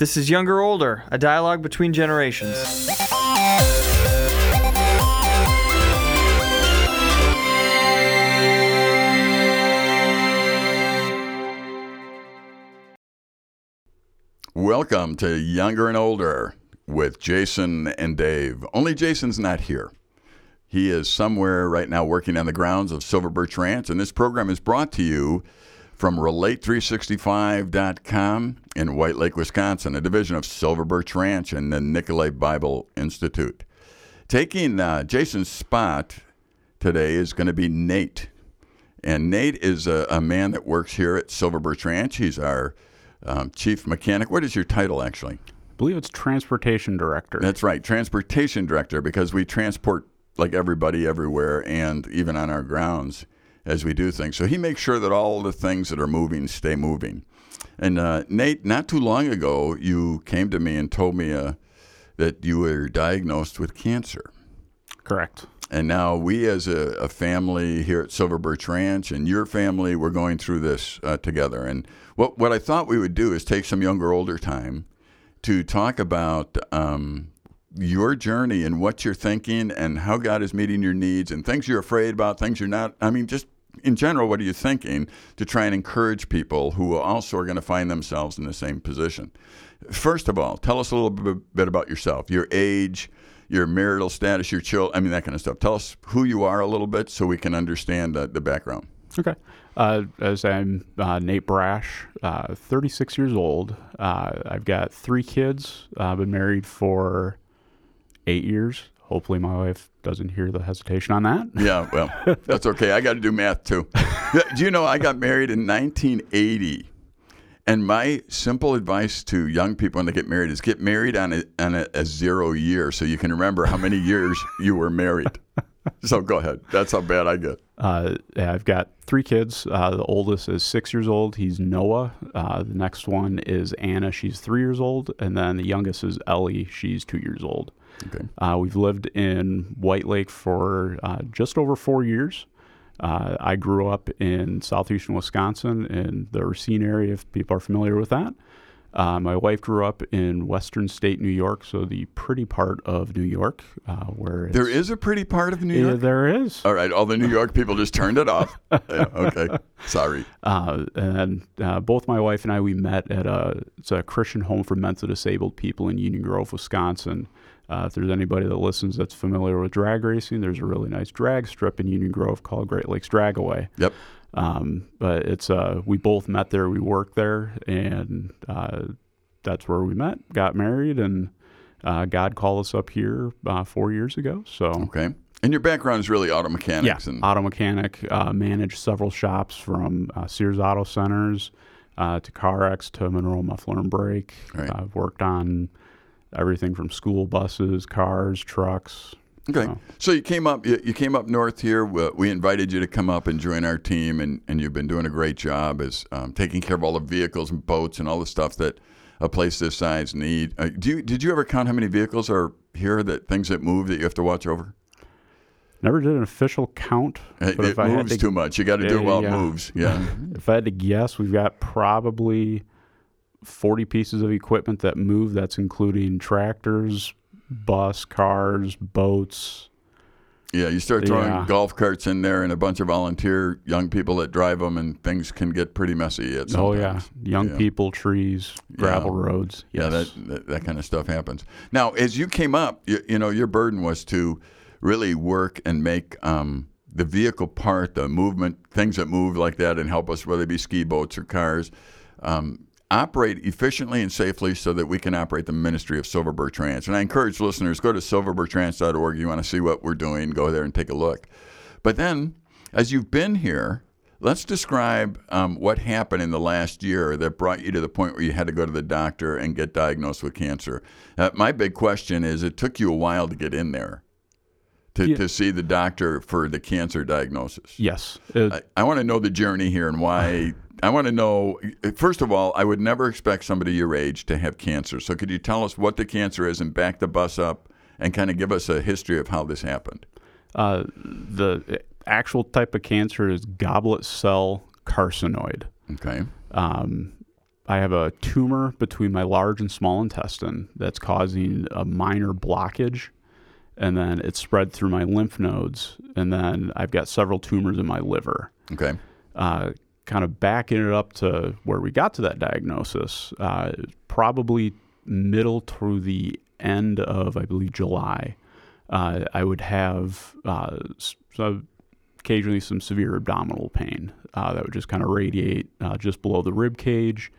This is Younger Older, a dialogue between generations. Welcome to Younger and Older with Jason and Dave. Only Jason's not here. He is somewhere right now working on the grounds of Silver Birch Ranch, and this program is brought to you from Relate365.com in White Lake, Wisconsin, a division of Silver Birch Ranch and the Nicolet Bible Institute. Taking uh, Jason's spot today is going to be Nate. And Nate is a, a man that works here at Silver Birch Ranch. He's our um, chief mechanic. What is your title, actually? I believe it's transportation director. That's right, transportation director, because we transport like everybody everywhere and even on our grounds as we do things. So he makes sure that all the things that are moving stay moving. And uh, Nate, not too long ago, you came to me and told me uh, that you were diagnosed with cancer. Correct. And now we, as a, a, family here at Silver Birch Ranch, and your family, we're going through this uh, together. And what what I thought we would do is take some younger, older time to talk about um, your journey and what you're thinking, and how God is meeting your needs, and things you're afraid about, things you're not. I mean, just in general, what are you thinking to try and encourage people who also are going to find themselves in the same position? First of all, tell us a little bit about yourself, your age your marital status, your children, I mean, that kind of stuff. Tell us who you are a little bit so we can understand uh, the background. Okay. Uh, as I'm uh, Nate Brash, uh, 36 years old. Uh, I've got three kids. I've been married for eight years. Hopefully, my wife doesn't hear the hesitation on that. Yeah, well, that's okay. I got to do math too. do you know I got married in 1980? And my simple advice to young people when they get married is get married on a, on a, a zero year so you can remember how many years you were married. So go ahead. That's how bad I get. Uh, I've got three kids. Uh, the oldest is six years old. He's Noah. Uh, the next one is Anna. She's three years old. And then the youngest is Ellie. She's two years old. Okay. Uh, we've lived in White Lake for uh, just over four years. Uh, I grew up in southeastern Wisconsin in the Racine area, if people are familiar with that. Uh, my wife grew up in western state New York, so the pretty part of New York, uh, where there is a pretty part of New York. Yeah, there is. All right, all the New York people just turned it off. yeah, okay, sorry. Uh, and uh, both my wife and I we met at a it's a Christian home for mentally disabled people in Union Grove, Wisconsin. Uh, if there's anybody that listens that's familiar with drag racing, there's a really nice drag strip in Union Grove called Great Lakes Dragaway. Yep. Um, but it's uh, we both met there, we worked there, and uh, that's where we met, got married, and uh, God called us up here uh, four years ago. So okay. And your background is really auto mechanics. Yeah, and- auto mechanic. Uh, managed several shops from Sears Auto Centers to CarX to Monroe Muffler and Brake. Right. I've worked on everything from school buses, cars, trucks. Okay, so, so you came up. You, you, came up north here. We invited you to come up and join our team, and, and you've been doing a great job as um, taking care of all the vehicles and boats and all the stuff that a place this size need. Uh, do you, did you ever count how many vehicles are here that things that move that you have to watch over? Never did an official count. It, it moves to, too much. You got to do it while yeah. it moves. Yeah. if I had to guess, we've got probably 40 pieces of equipment that move. That's including tractors, bus, cars, boats. Yeah, you start throwing yeah. golf carts in there and a bunch of volunteer young people that drive them, and things can get pretty messy at some Oh, yeah. Young yeah. people, trees, gravel yeah. roads. Yes. Yeah, that, that, that, kind of stuff happens. Now, as you came up, you, you know, your burden was to really work and make um, the vehicle part, the movement, things that move like that, and help us, whether it be ski boats or cars. Um, operate efficiently and safely so that we can operate the ministry of Silver Birch Ranch. And I encourage listeners, go to silverbirchranch.org. You want to see what we're doing, go there and take a look. But then, as you've been here, let's describe um, what happened in the last year that brought you to the point where you had to go to the doctor and get diagnosed with cancer. Uh, my big question is it took you a while to get in there. To, yeah. to see the doctor for the cancer diagnosis. Yes. I, I want to know the journey here and why I want to know, first of all, I would never expect somebody your age to have cancer. So could you tell us what the cancer is and back the bus up and kind of give us a history of how this happened? Uh, the actual type of cancer is goblet cell carcinoid. Okay. Um, I have a tumor between my large and small intestine that's causing a minor blockage. And then it's spread through my lymph nodes. And then I've got several tumors in my liver. Okay. Uh, kind of backing it up to where we got to that diagnosis, uh, probably middle through the end of, I believe, July, uh, I would have uh, so occasionally some severe abdominal pain uh, that would just kind of radiate uh, just below the rib cage.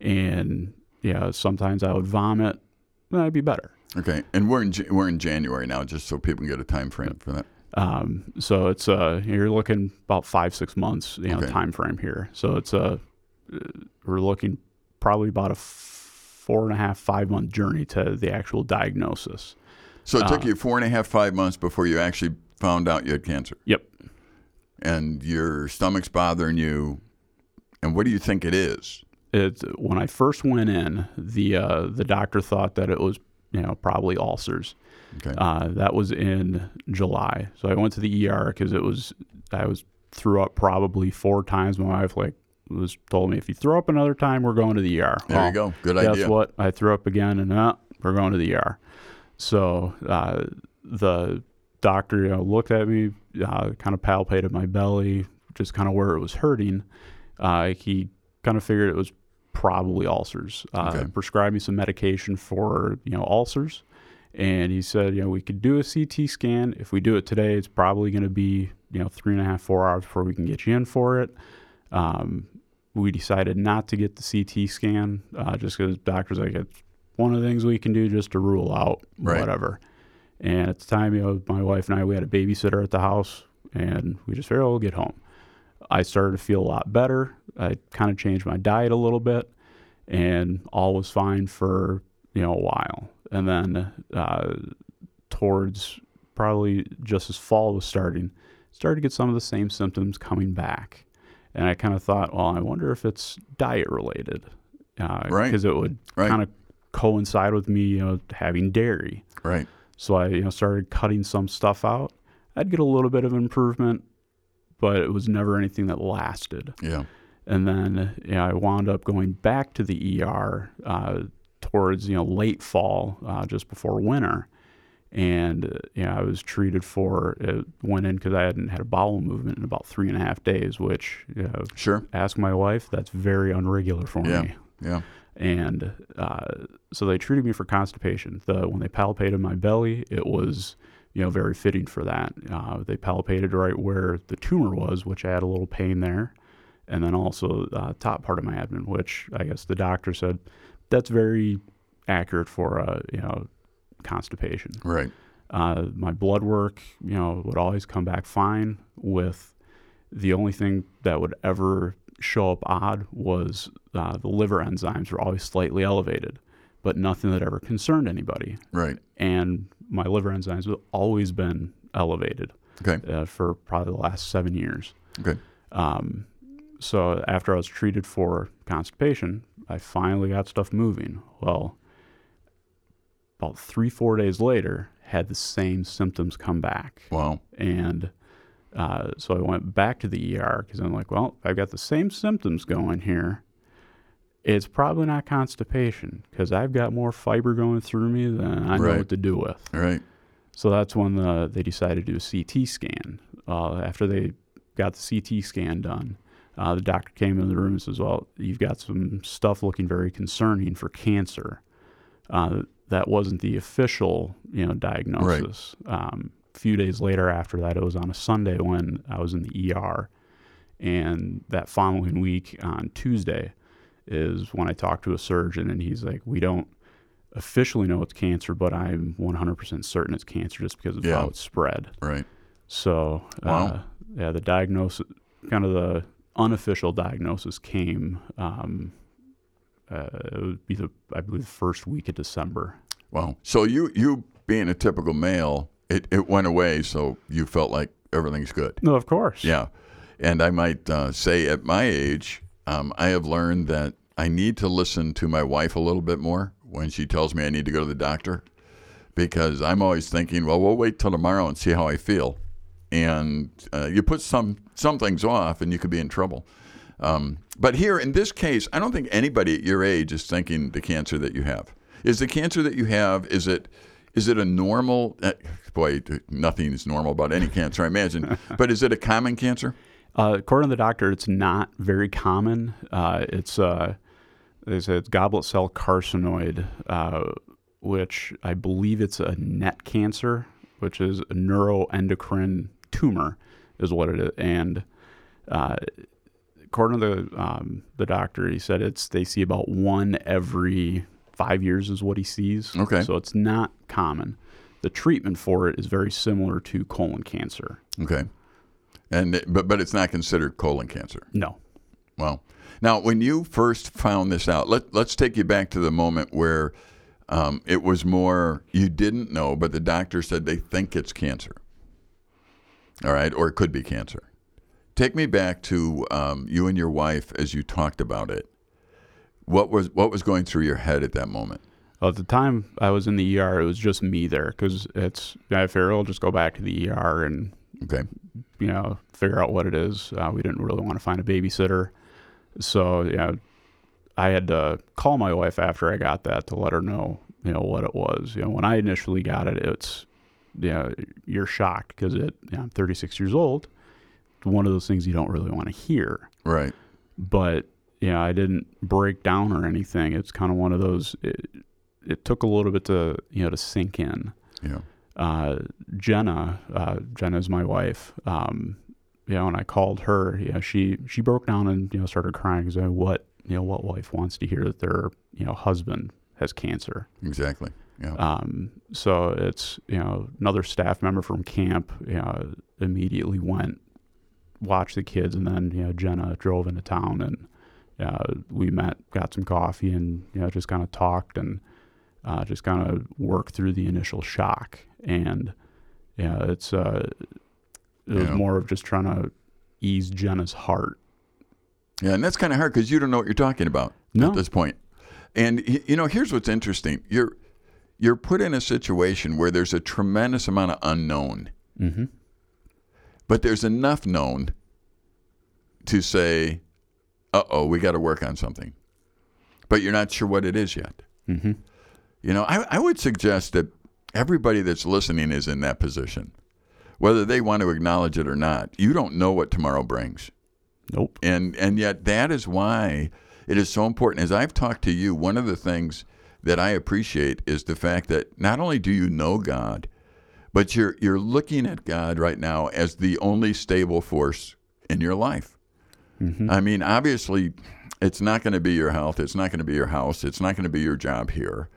And yeah, sometimes I would vomit. I'd be better. Okay, and we're in we're in January now, just so people can get a time frame for that. Um, so it's uh, you're looking about five six months, you know, okay. time frame here. So it's a uh, we're looking probably about a four and a half five month journey to the actual diagnosis. So it took uh, you four and a half five months before you actually found out you had cancer. Yep. And your stomach's bothering you, and what do you think it is? It when I first went in, the uh, the doctor thought that it was you know probably ulcers. Okay. Uh, that was in July. So I went to the ER because it was I was threw up probably four times. My wife like was told me if you throw up another time, we're going to the ER. There well, you go. Good guess idea. Guess what? I threw up again, and uh, we're going to the ER. So uh, the doctor you know, looked at me, uh, kind of palpated my belly, just kind of where it was hurting. Uh, he kind of figured it was probably ulcers. Uh, okay. Prescribed me some medication for you know ulcers, and he said you know we could do a CT scan. If we do it today, it's probably going to be you know three and a half four hours before we can get you in for it. Um, we decided not to get the CT scan uh, just because doctors like it's one of the things we can do just to rule out right. whatever. And at the time, you know, my wife and I we had a babysitter at the house, and we just figured oh, we'll get home. I started to feel a lot better. I kind of changed my diet a little bit, and all was fine for you know a while. And then uh, towards probably just as fall was starting, started to get some of the same symptoms coming back. And I kind of thought, well, I wonder if it's diet related, uh, right? Because it would right. kind of coincide with me, you know, having dairy. Right. So I, you know, started cutting some stuff out. I'd get a little bit of improvement, but it was never anything that lasted. Yeah. And then you know, I wound up going back to the ER uh, towards you know late fall, uh, just before winter, and uh, you know, I was treated for it went in because I hadn't had a bowel movement in about three and a half days, which you know, sure. Ask my wife, that's very unregular for yeah. me. Yeah. And uh, so they treated me for constipation. The when they palpated my belly, it was you know very fitting for that. Uh, they palpated right where the tumor was, which I had a little pain there, and then also uh, top part of my abdomen, which I guess the doctor said that's very accurate for a you know constipation. Right. Uh, my blood work, you know, would always come back fine. With the only thing that would ever show up odd was uh, the liver enzymes were always slightly elevated, but nothing that ever concerned anybody. Right. And my liver enzymes have always been elevated. Okay. Uh, for probably the last seven years. Okay. Um, so after I was treated for constipation, I finally got stuff moving. Well, about three, four days later, had the same symptoms come back. Wow. And uh, so I went back to the ER because I'm like, well, I've got the same symptoms going here. It's probably not constipation because I've got more fiber going through me than I know what to do with. Right. So that's when the, they decided to do a CT scan. Uh, after they got the CT scan done, uh, the doctor came into the room and says, "Well, you've got some stuff looking very concerning for cancer." Uh, that wasn't the official, you know, diagnosis. Right. Um, a few days later, after that, it was on a Sunday when I was in the ER, and that following week on Tuesday is when I talked to a surgeon, and he's like, "We don't." officially know it's cancer, but I'm 100% certain it's cancer just because of yeah. how it's spread. Right. So, wow. uh, yeah, the diagnosis, kind of the unofficial diagnosis came. Um, uh, it would be the I believe the first week of December. Wow. So you you being a typical male, it, it went away. So you felt like everything's good. No, of course. Yeah. And I might uh, say at my age, um, I have learned that I need to listen to my wife a little bit more when she tells me I need to go to the doctor because I'm always thinking, well, we'll wait till tomorrow and see how I feel and uh, you put some some things off, and you could be in trouble. Um, but here in this case, I don't think anybody at your age is thinking the cancer that you have. Is the cancer that you have? Is it? Is it a normal? Uh, boy, nothing is normal about any cancer, I imagine. but is it a common cancer? Uh, according to the doctor, it's not very common. Uh, it's uh, it's goblet cell carcinoid, uh, which I believe it's a NET cancer, which is a neuroendocrine tumor, is what it is. And uh, according to the um, the doctor, he said it's they see about one every five years is what he sees. Okay. So it's not common. The treatment for it is very similar to colon cancer. Okay. And but but it's not considered colon cancer. No. Well, now when you first found this out, let let's take you back to the moment where um, it was more you didn't know, but the doctor said they think it's cancer. All right, or it could be cancer. Take me back to um, you and your wife as you talked about it. What was what was going through your head at that moment? Well, at the time I was in the ER, it was just me there because it's I figured I'll just go back to the ER and Okay. you know figure out what it is. Uh, we didn't really want to find a babysitter, so yeah, I had to call my wife after I got that to let her know you know what it was. You know, when I initially got it, it's yeah, you're shocked because it. You know, I'm 36 years old. One of those things you don't really want to hear. Right. But yeah, I didn't break down or anything. It's kind of one of those. It, it took a little bit to you know to sink in. Yeah. Uh, Jenna, uh, Jenna is my wife. Um, you know, and I called her. You know, she she broke down and you know started crying because what you know what wife wants to hear that their you know husband has cancer. Exactly. Yeah. Um, so it's you know another staff member from camp you know, immediately went watched the kids, and then you know Jenna drove into town and uh, we met, got some coffee, and you know just kind of talked and uh, just kind of worked through the initial shock. And yeah, it's uh, it was Yeah. more of just trying to ease Jenna's heart. Yeah, and that's kind of hard because you don't know what you're talking about No. at this point. And you know, here's what's interesting: you're you're put in a situation where there's a tremendous amount of unknown, Mm-hmm. but there's enough known to say, "Uh oh, we got to work on something," but you're not sure what it is yet. Mm-hmm. You know, I, I would suggest that everybody that's listening is in that position, whether they want to acknowledge it or not. You don't know what tomorrow brings. Nope. and and yet that is why it is so important as i've talked to you one of the things that i appreciate is the fact that not only do you know god but you're you're looking at god right now as the only stable force in your life. I mean obviously it's not going to be your health it's not going to be your house it's not going to be your job here.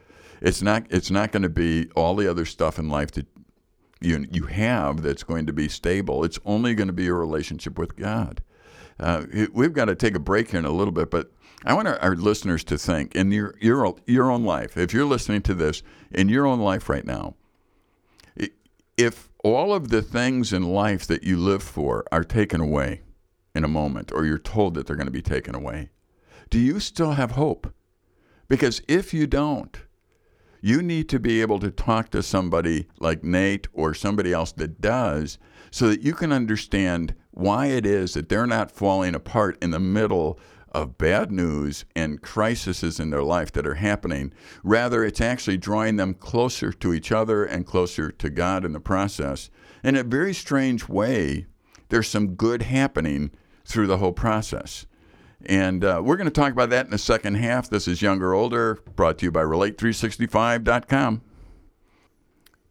It's not it's not going to be all the other stuff in life that you you have that's going to be stable. It's only going to be your relationship with god. Uh, we've got to take a break here in a little bit, but I want our, our listeners to think in your your your own life. If you're listening to this in your own life right now, if all of the things in life that you live for are taken away in a moment, or you're told that they're going to be taken away, do you still have hope? Because if you don't, you need to be able to talk to somebody like Nate or somebody else that does so that you can understand why it is that they're not falling apart in the middle of bad news and crises in their life that are happening. Rather, it's actually drawing them closer to each other and closer to God in the process. In a very strange way, there's some good happening through the whole process. And uh, we're going to talk about that in the second half. This is Younger Older, brought to you by Relate365.com.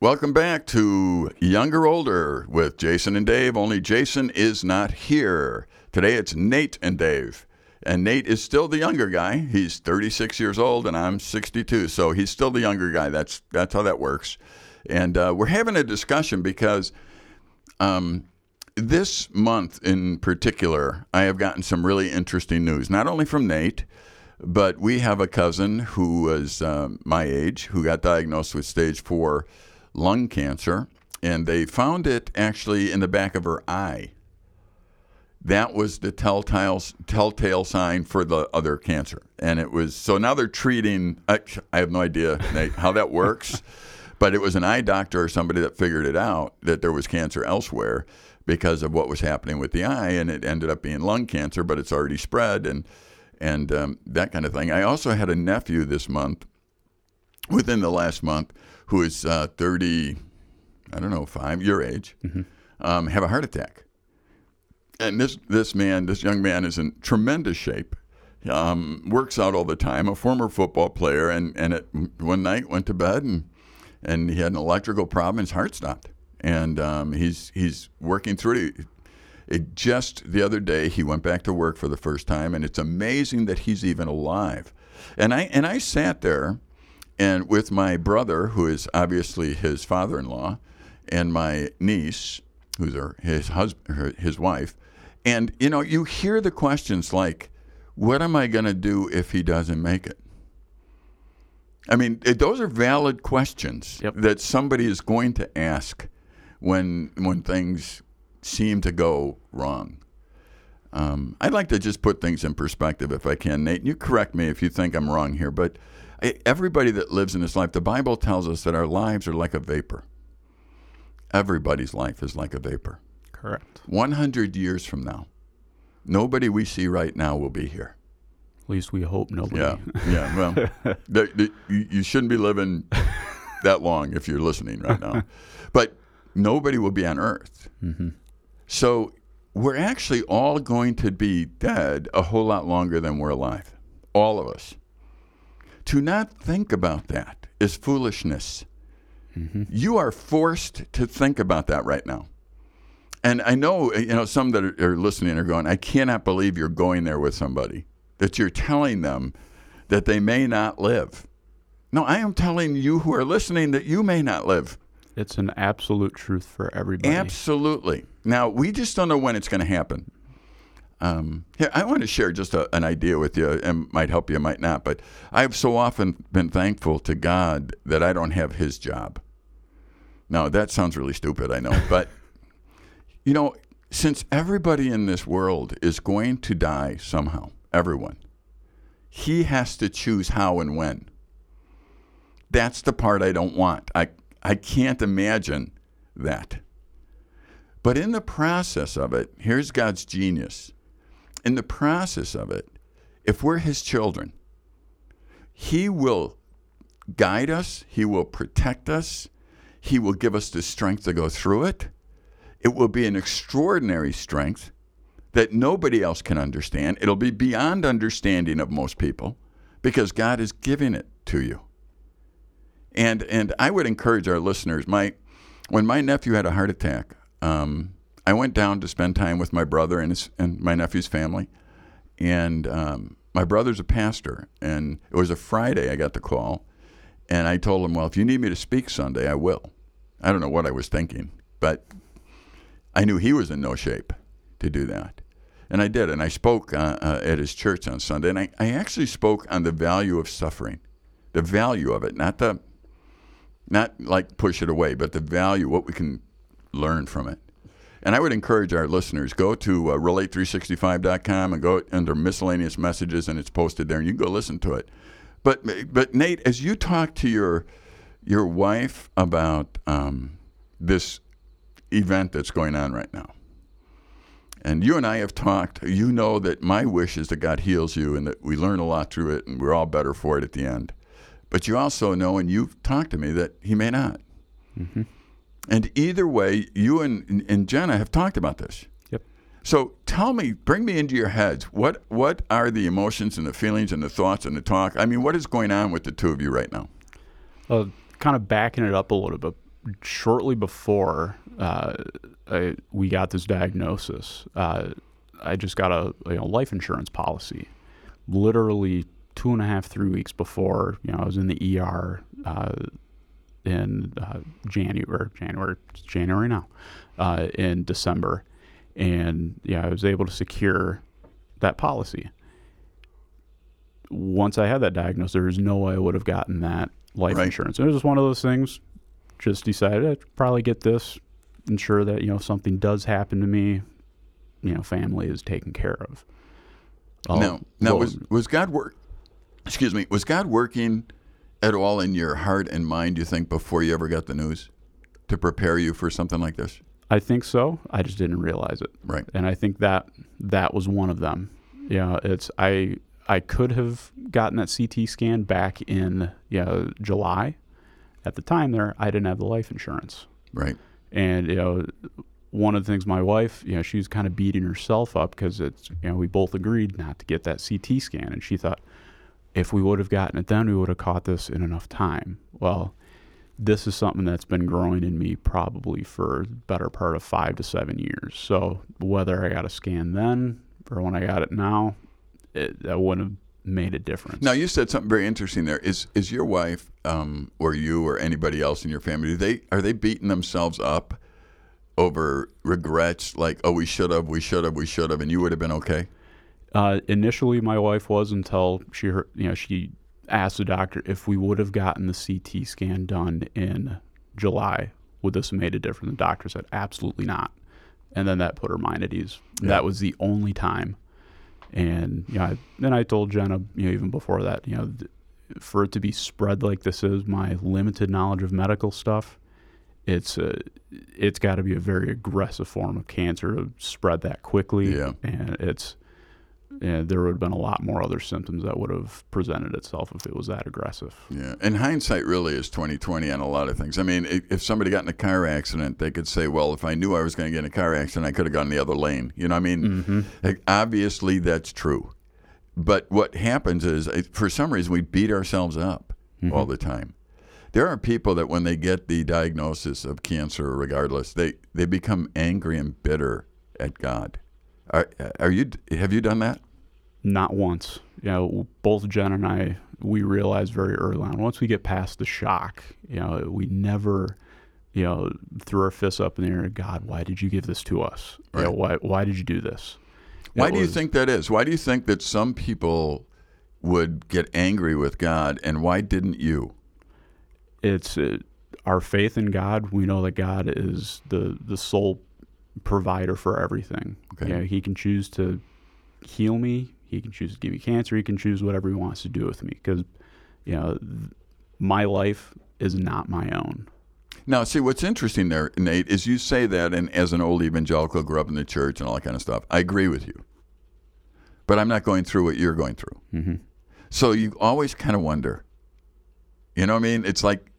Welcome back to Younger Older with Jason and Dave, only Jason is not here. Today it's Nate and Dave. And Nate is still the younger guy. He's 36 years old and I'm 62. So he's still the younger guy. That's that's how that works. And uh, we're having a discussion because um, this month in particular, I have gotten some really interesting news, not only from Nate, but we have a cousin who was um, my age who got diagnosed with stage four lung cancer, and they found it actually in the back of her eye. That was the telltale telltale sign for the other cancer, and it was so now they're treating. I, I have no idea Nate, how that works, But it was an eye doctor or somebody that figured it out that there was cancer elsewhere because of what was happening with the eye, and it ended up being lung cancer, but it's already spread and and um, that kind of thing. I also had a nephew this month, within the last month, who is uh, 30, I don't know, five, your age, um, have a heart attack. And this this man, this young man, is in tremendous shape. Um, works out all the time. A former football player, and and it, one night went to bed and and he had an electrical problem. His heart stopped, and um, he's he's working through it. It just the other day he went back to work for the first time, and it's amazing that he's even alive. And I and I sat there, and with my brother, who is obviously his father-in-law, and my niece, who's her, his husband, his wife, and you know you hear the questions like, "What am I going to do if he doesn't make it?" I mean, it, those are valid questions Yep. that somebody is going to ask when when things seem to go wrong. Um, I'd like to just put things in perspective, if I can, Nate. And you correct me if you think I'm wrong here, but I, everybody that lives in this life, the Bible tells us that our lives are like a vapor. Everybody's life is like a vapor. Correct. 100 years from now, nobody we see right now will be here. At least we hope nobody. Yeah, yeah. Well, the, the, you, you shouldn't be living that long if you're listening right now. But nobody will be on Earth. Mm-hmm. So we're actually all going to be dead a whole lot longer than we're alive. All of us. To not think about that is foolishness. Mm-hmm. You are forced to think about that right now. And I know, you know, some that are, are listening are going, I cannot believe you're going there with somebody, that you're telling them that they may not live. No, I am telling you who are listening that you may not live. It's an absolute truth for everybody. Absolutely. Now, we just don't know when it's going to happen. Um, here, I want to share just a, an idea with you, and might help you, might not. But I've so often been thankful to God that I don't have His job. Now, that sounds really stupid, I know, but you know, since everybody in this world is going to die somehow, everyone, He has to choose how and when. That's the part I don't want. I I can't imagine that. But in the process of it, here's God's genius. In the process of it, if we're His children, He will guide us, He will protect us, He will give us the strength to go through it. It will be an extraordinary strength that nobody else can understand. It'll be beyond understanding of most people because God is giving it to you. And and I would encourage our listeners. My when my nephew had a heart attack, um, I went down to spend time with my brother and his and my nephew's family. And um, my brother's a pastor, and it was a Friday. I got the call, and I told him, "Well, if you need me to speak Sunday, I will." I don't know what I was thinking, but I knew he was in no shape to do that. And I did. And I spoke uh, uh, at his church on Sunday. And I, I actually spoke on the value of suffering, the value of it, not the, not like push it away, but the value, what we can learn from it. And I would encourage our listeners go to uh, relate365.com and go under miscellaneous messages, and it's posted there, and you can go listen to it. But but Nate, as you talk to your your wife about um, this event that's going on right now, and you and I have talked, you know that my wish is that God heals you and that we learn a lot through it, and we're all better for it at the end. But you also know, and you've talked to me, that He may not. And either way, you and, and Jenna have talked about this. Yep. So tell me, bring me into your heads. What what are the emotions and the feelings and the thoughts and the talk? I mean, what is going on with the two of you right now? Uh, kind of backing it up a little bit. Shortly before uh, I, we got this diagnosis, uh, I just got a you know, life insurance policy. Literally two and a half, three weeks before, you know, I was in the ER uh, in uh, January, January, January now, uh, in December, and yeah, I was able to secure that policy. Once I had that diagnosis, there was no way I would have gotten that life Right. insurance. It was just one of those things. Just decided I'd probably get this, ensure that you know if something does happen to me, you know, family is taken care of. Oh, now, um, now well, was was God work? Excuse me. Was God working at all in your heart and mind, you think, before you ever got the news to prepare you for something like this? I think so. I just didn't realize it. Right. And I think that that was one of them. Yeah, it's I I could have gotten that CT scan back in you know, July. At the time there, I didn't have the life insurance. Right. And you know, one of the things my wife, you know, she was kind of beating herself up because it's you know, we both agreed not to get that CT scan and she thought if we would have gotten it then we would have caught this in enough time. Well, this is something that's been growing in me probably for the better part of five to seven years. So whether I got a scan then or when I got it now, it, that wouldn't have made a difference. Now you said something very interesting there. Is is your wife um, or you or anybody else in your family? Do they are they beating themselves up over regrets like oh we should have we should have we should have and you would have been okay? Uh, initially, my wife was until she heard, you know she asked the doctor if we would have gotten the CT scan done in July, would this have made a difference? The doctor said absolutely not, and then that put her mind at ease. Yeah. That was the only time, and you know, I, then I told Jenna, you know, even before that, you know, th- for it to be spread like this is, my limited knowledge of medical stuff, it's a, it's got to be a very aggressive form of cancer to spread that quickly, Yeah. and it's and there would have been a lot more other symptoms that would have presented itself if it was that aggressive. Yeah, and hindsight really is twenty twenty on a lot of things. I mean, if somebody got in a car accident, they could say, "Well, if I knew I was going to get in a car accident, I could have gone the other lane." You know, what I mean, mm-hmm. Like, obviously that's true. But what happens is, for some reason, we beat ourselves up mm-hmm. all the time. There are people that when they get the diagnosis of cancer, regardless, they they become angry and bitter at God. Are are you? Have you done that? Not once. You know, both Jen and I, we realized very early on, once we get past the shock, you know, we never, you know, threw our fists up in the air. God, why did you give this to us? You know, why, why did you do this? Why It do you think that is? Why do you think that some people would get angry with God, and why didn't you? it's uh, our faith in God. We know that God is the the sole provider for everything. Okay. You know, he can choose to heal me. He can choose to give me cancer. He can choose whatever he wants to do with me because, you know, th- my life is not my own. Now, see, what's interesting there, Nate, is you say that, and as an old evangelical, grew up in the church and all that kind of stuff. I agree with you, but I'm not going through what you're going through. Mm-hmm. So you always kind of wonder. You know what I mean? It's like,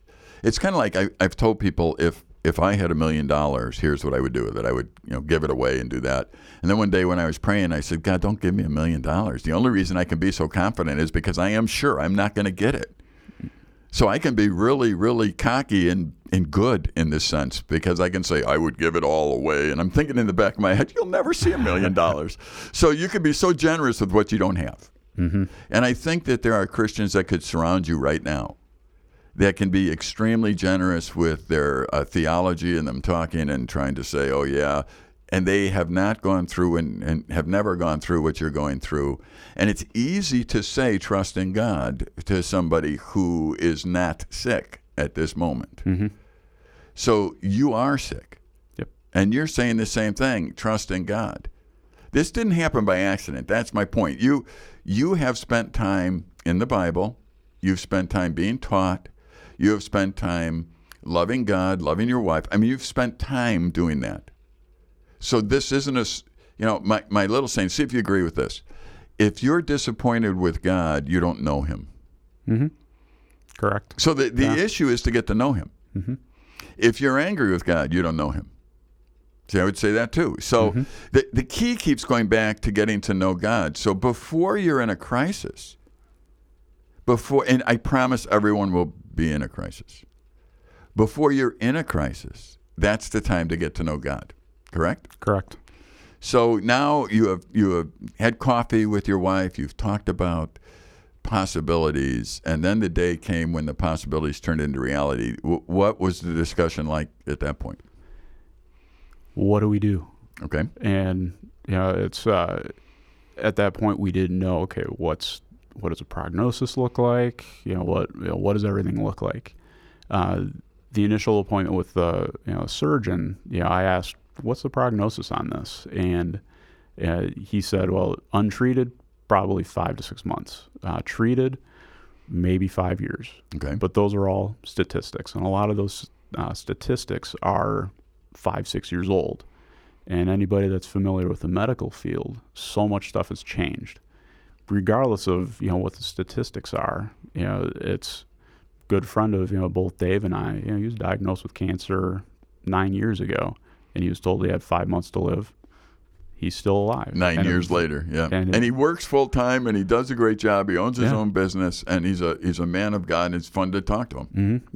it's kind of like I, I've told people if if I had a million dollars, here's what I would do with it. I would you know give it away and do that. And then one day when I was praying, I said, God, don't give me a million dollars. The only reason I can be so confident is because I am sure I'm not going to get it. So I can be really, really cocky and, and good in this sense because I can say I would give it all away. And I'm thinking in the back of my head, you'll never see a million dollars. So you can be so generous with what you don't have. Mm-hmm. And I think that there are Christians that could surround you right now that can be extremely generous with their uh, theology and them talking and trying to say, oh, yeah. And they have not gone through and, and have never gone through what you're going through. And it's easy to say trust in God to somebody who is not sick at this moment. Mm-hmm. So you are sick. Yep. And you're saying the same thing trust in God. This didn't happen by accident. That's my point. You, you have spent time in the Bible, you've spent time being taught, you have spent time loving God, loving your wife. I mean, you've spent time doing that. So this isn't a, you know, my, my little saying, see if you agree with this. If you're disappointed with God, you don't know Him. Mm-hmm. Correct. So the, the Yeah. issue is to get to know Him. Mhm. If you're angry with God, you don't know Him. See, I would say that too. So Mm-hmm. the, the key keeps going back to getting to know God. So before you're in a crisis, before, and I promise everyone will be in a crisis. Before you're in a crisis, that's the time to get to know God. Correct? Correct. So now you have you have had coffee with your wife. You've talked about possibilities, and then the day came when the possibilities turned into reality. W- what was the discussion like at that point? What do we do? Okay, and you know it's uh, at that point we didn't know okay what's what does a prognosis look like you know what you know, what does everything look like uh, the initial appointment with the you know surgeon you know I asked what's the prognosis on this and uh, he said well untreated probably five to six months uh, treated maybe five years. Okay. But those are all statistics, and a lot of those uh, statistics are five, six years old. And anybody that's familiar with the medical field, so much stuff has changed. Regardless of you know what the statistics are, you know it's good friend of you know both Dave and I. You know he was diagnosed with cancer nine years ago, and he was told he had five months to live. He's still alive. Nine And years it- later, yeah, and and, he works full time, and he does a great job. He owns his Yeah. own business, and he's a he's a man of God. And it's fun to talk to him.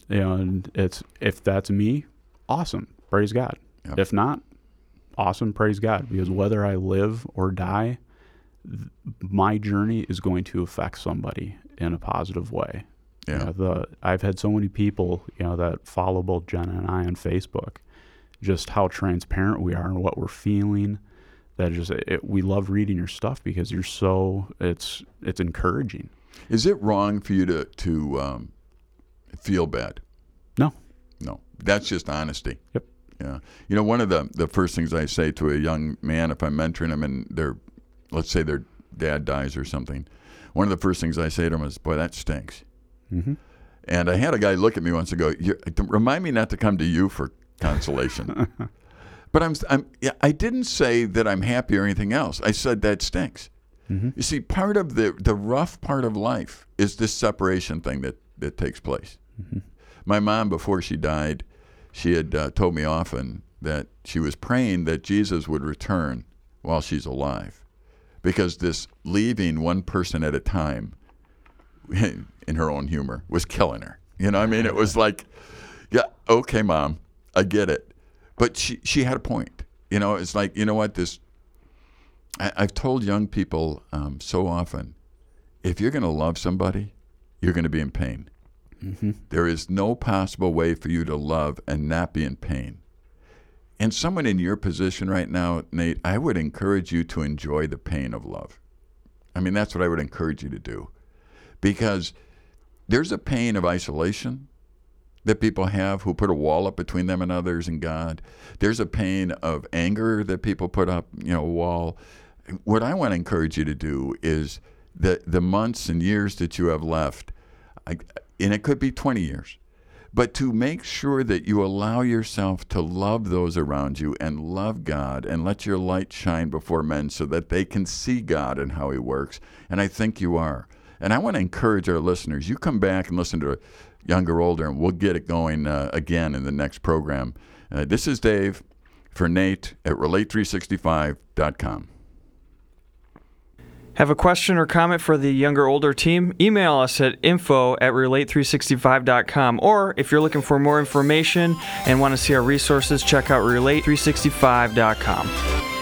Mm-hmm. And it's if that's me, awesome, praise God. Yeah. If not, awesome, praise God. Because whether I live or die, th- my journey is going to affect somebody in a positive way. You Yeah, know, the I've had so many people, you know, that follow both Jenna and I on Facebook, just how transparent we are and what we're feeling. That just it, we love reading your stuff because you're so it's it's encouraging. is it wrong for you to to um, feel bad? No, No, that's just honesty. Yep. Yeah. You know, one of the the first things I say to a young man if I'm mentoring him and their, let's say their dad dies or something, one of the first things I say to him is, "Boy, that stinks." mm-hmm. And I had a guy look at me once and go, "Remind me not to come to you for consolation." but I'm, I'm, yeah, I didn't say that I'm happy or anything else. I said that stinks. Mm-hmm. You see, part of the the rough part of life is this separation thing that that takes place. My mom, before she died, she had uh, told me often that she was praying that Jesus would return while she's alive, because this leaving one person at a time, in her own humor, was killing her. You know, what I mean, it was like, yeah, okay, mom, I get it, but she she had a point. You know, it's like you know what this. I, I've told young people um, so often, if you're going to love somebody, you're going to be in pain. There is no possible way for you to love and not be in pain. And someone in your position right now, Nate, I would encourage you to enjoy the pain of love. I mean, that's what I would encourage you to do. Because there's a pain of isolation that people have who put a wall up between them and others and God. There's a pain of anger that people put up, you know, a wall. What I want to encourage you to do is the the months and years that you have left, I, and it could be 20 years, but to make sure that you allow yourself to love those around you and love God and let your light shine before men so that they can see God and how He works. And I think you are. And I want to encourage our listeners. You come back and listen to Younger Older, and we'll get it going uh, again in the next program. Uh, this is Dave for Nate at Relate365.com. Have a question or comment for the younger older team? Email us at info at relate365.com. Or if you're looking for more information and want to see our resources, check out relate365.com.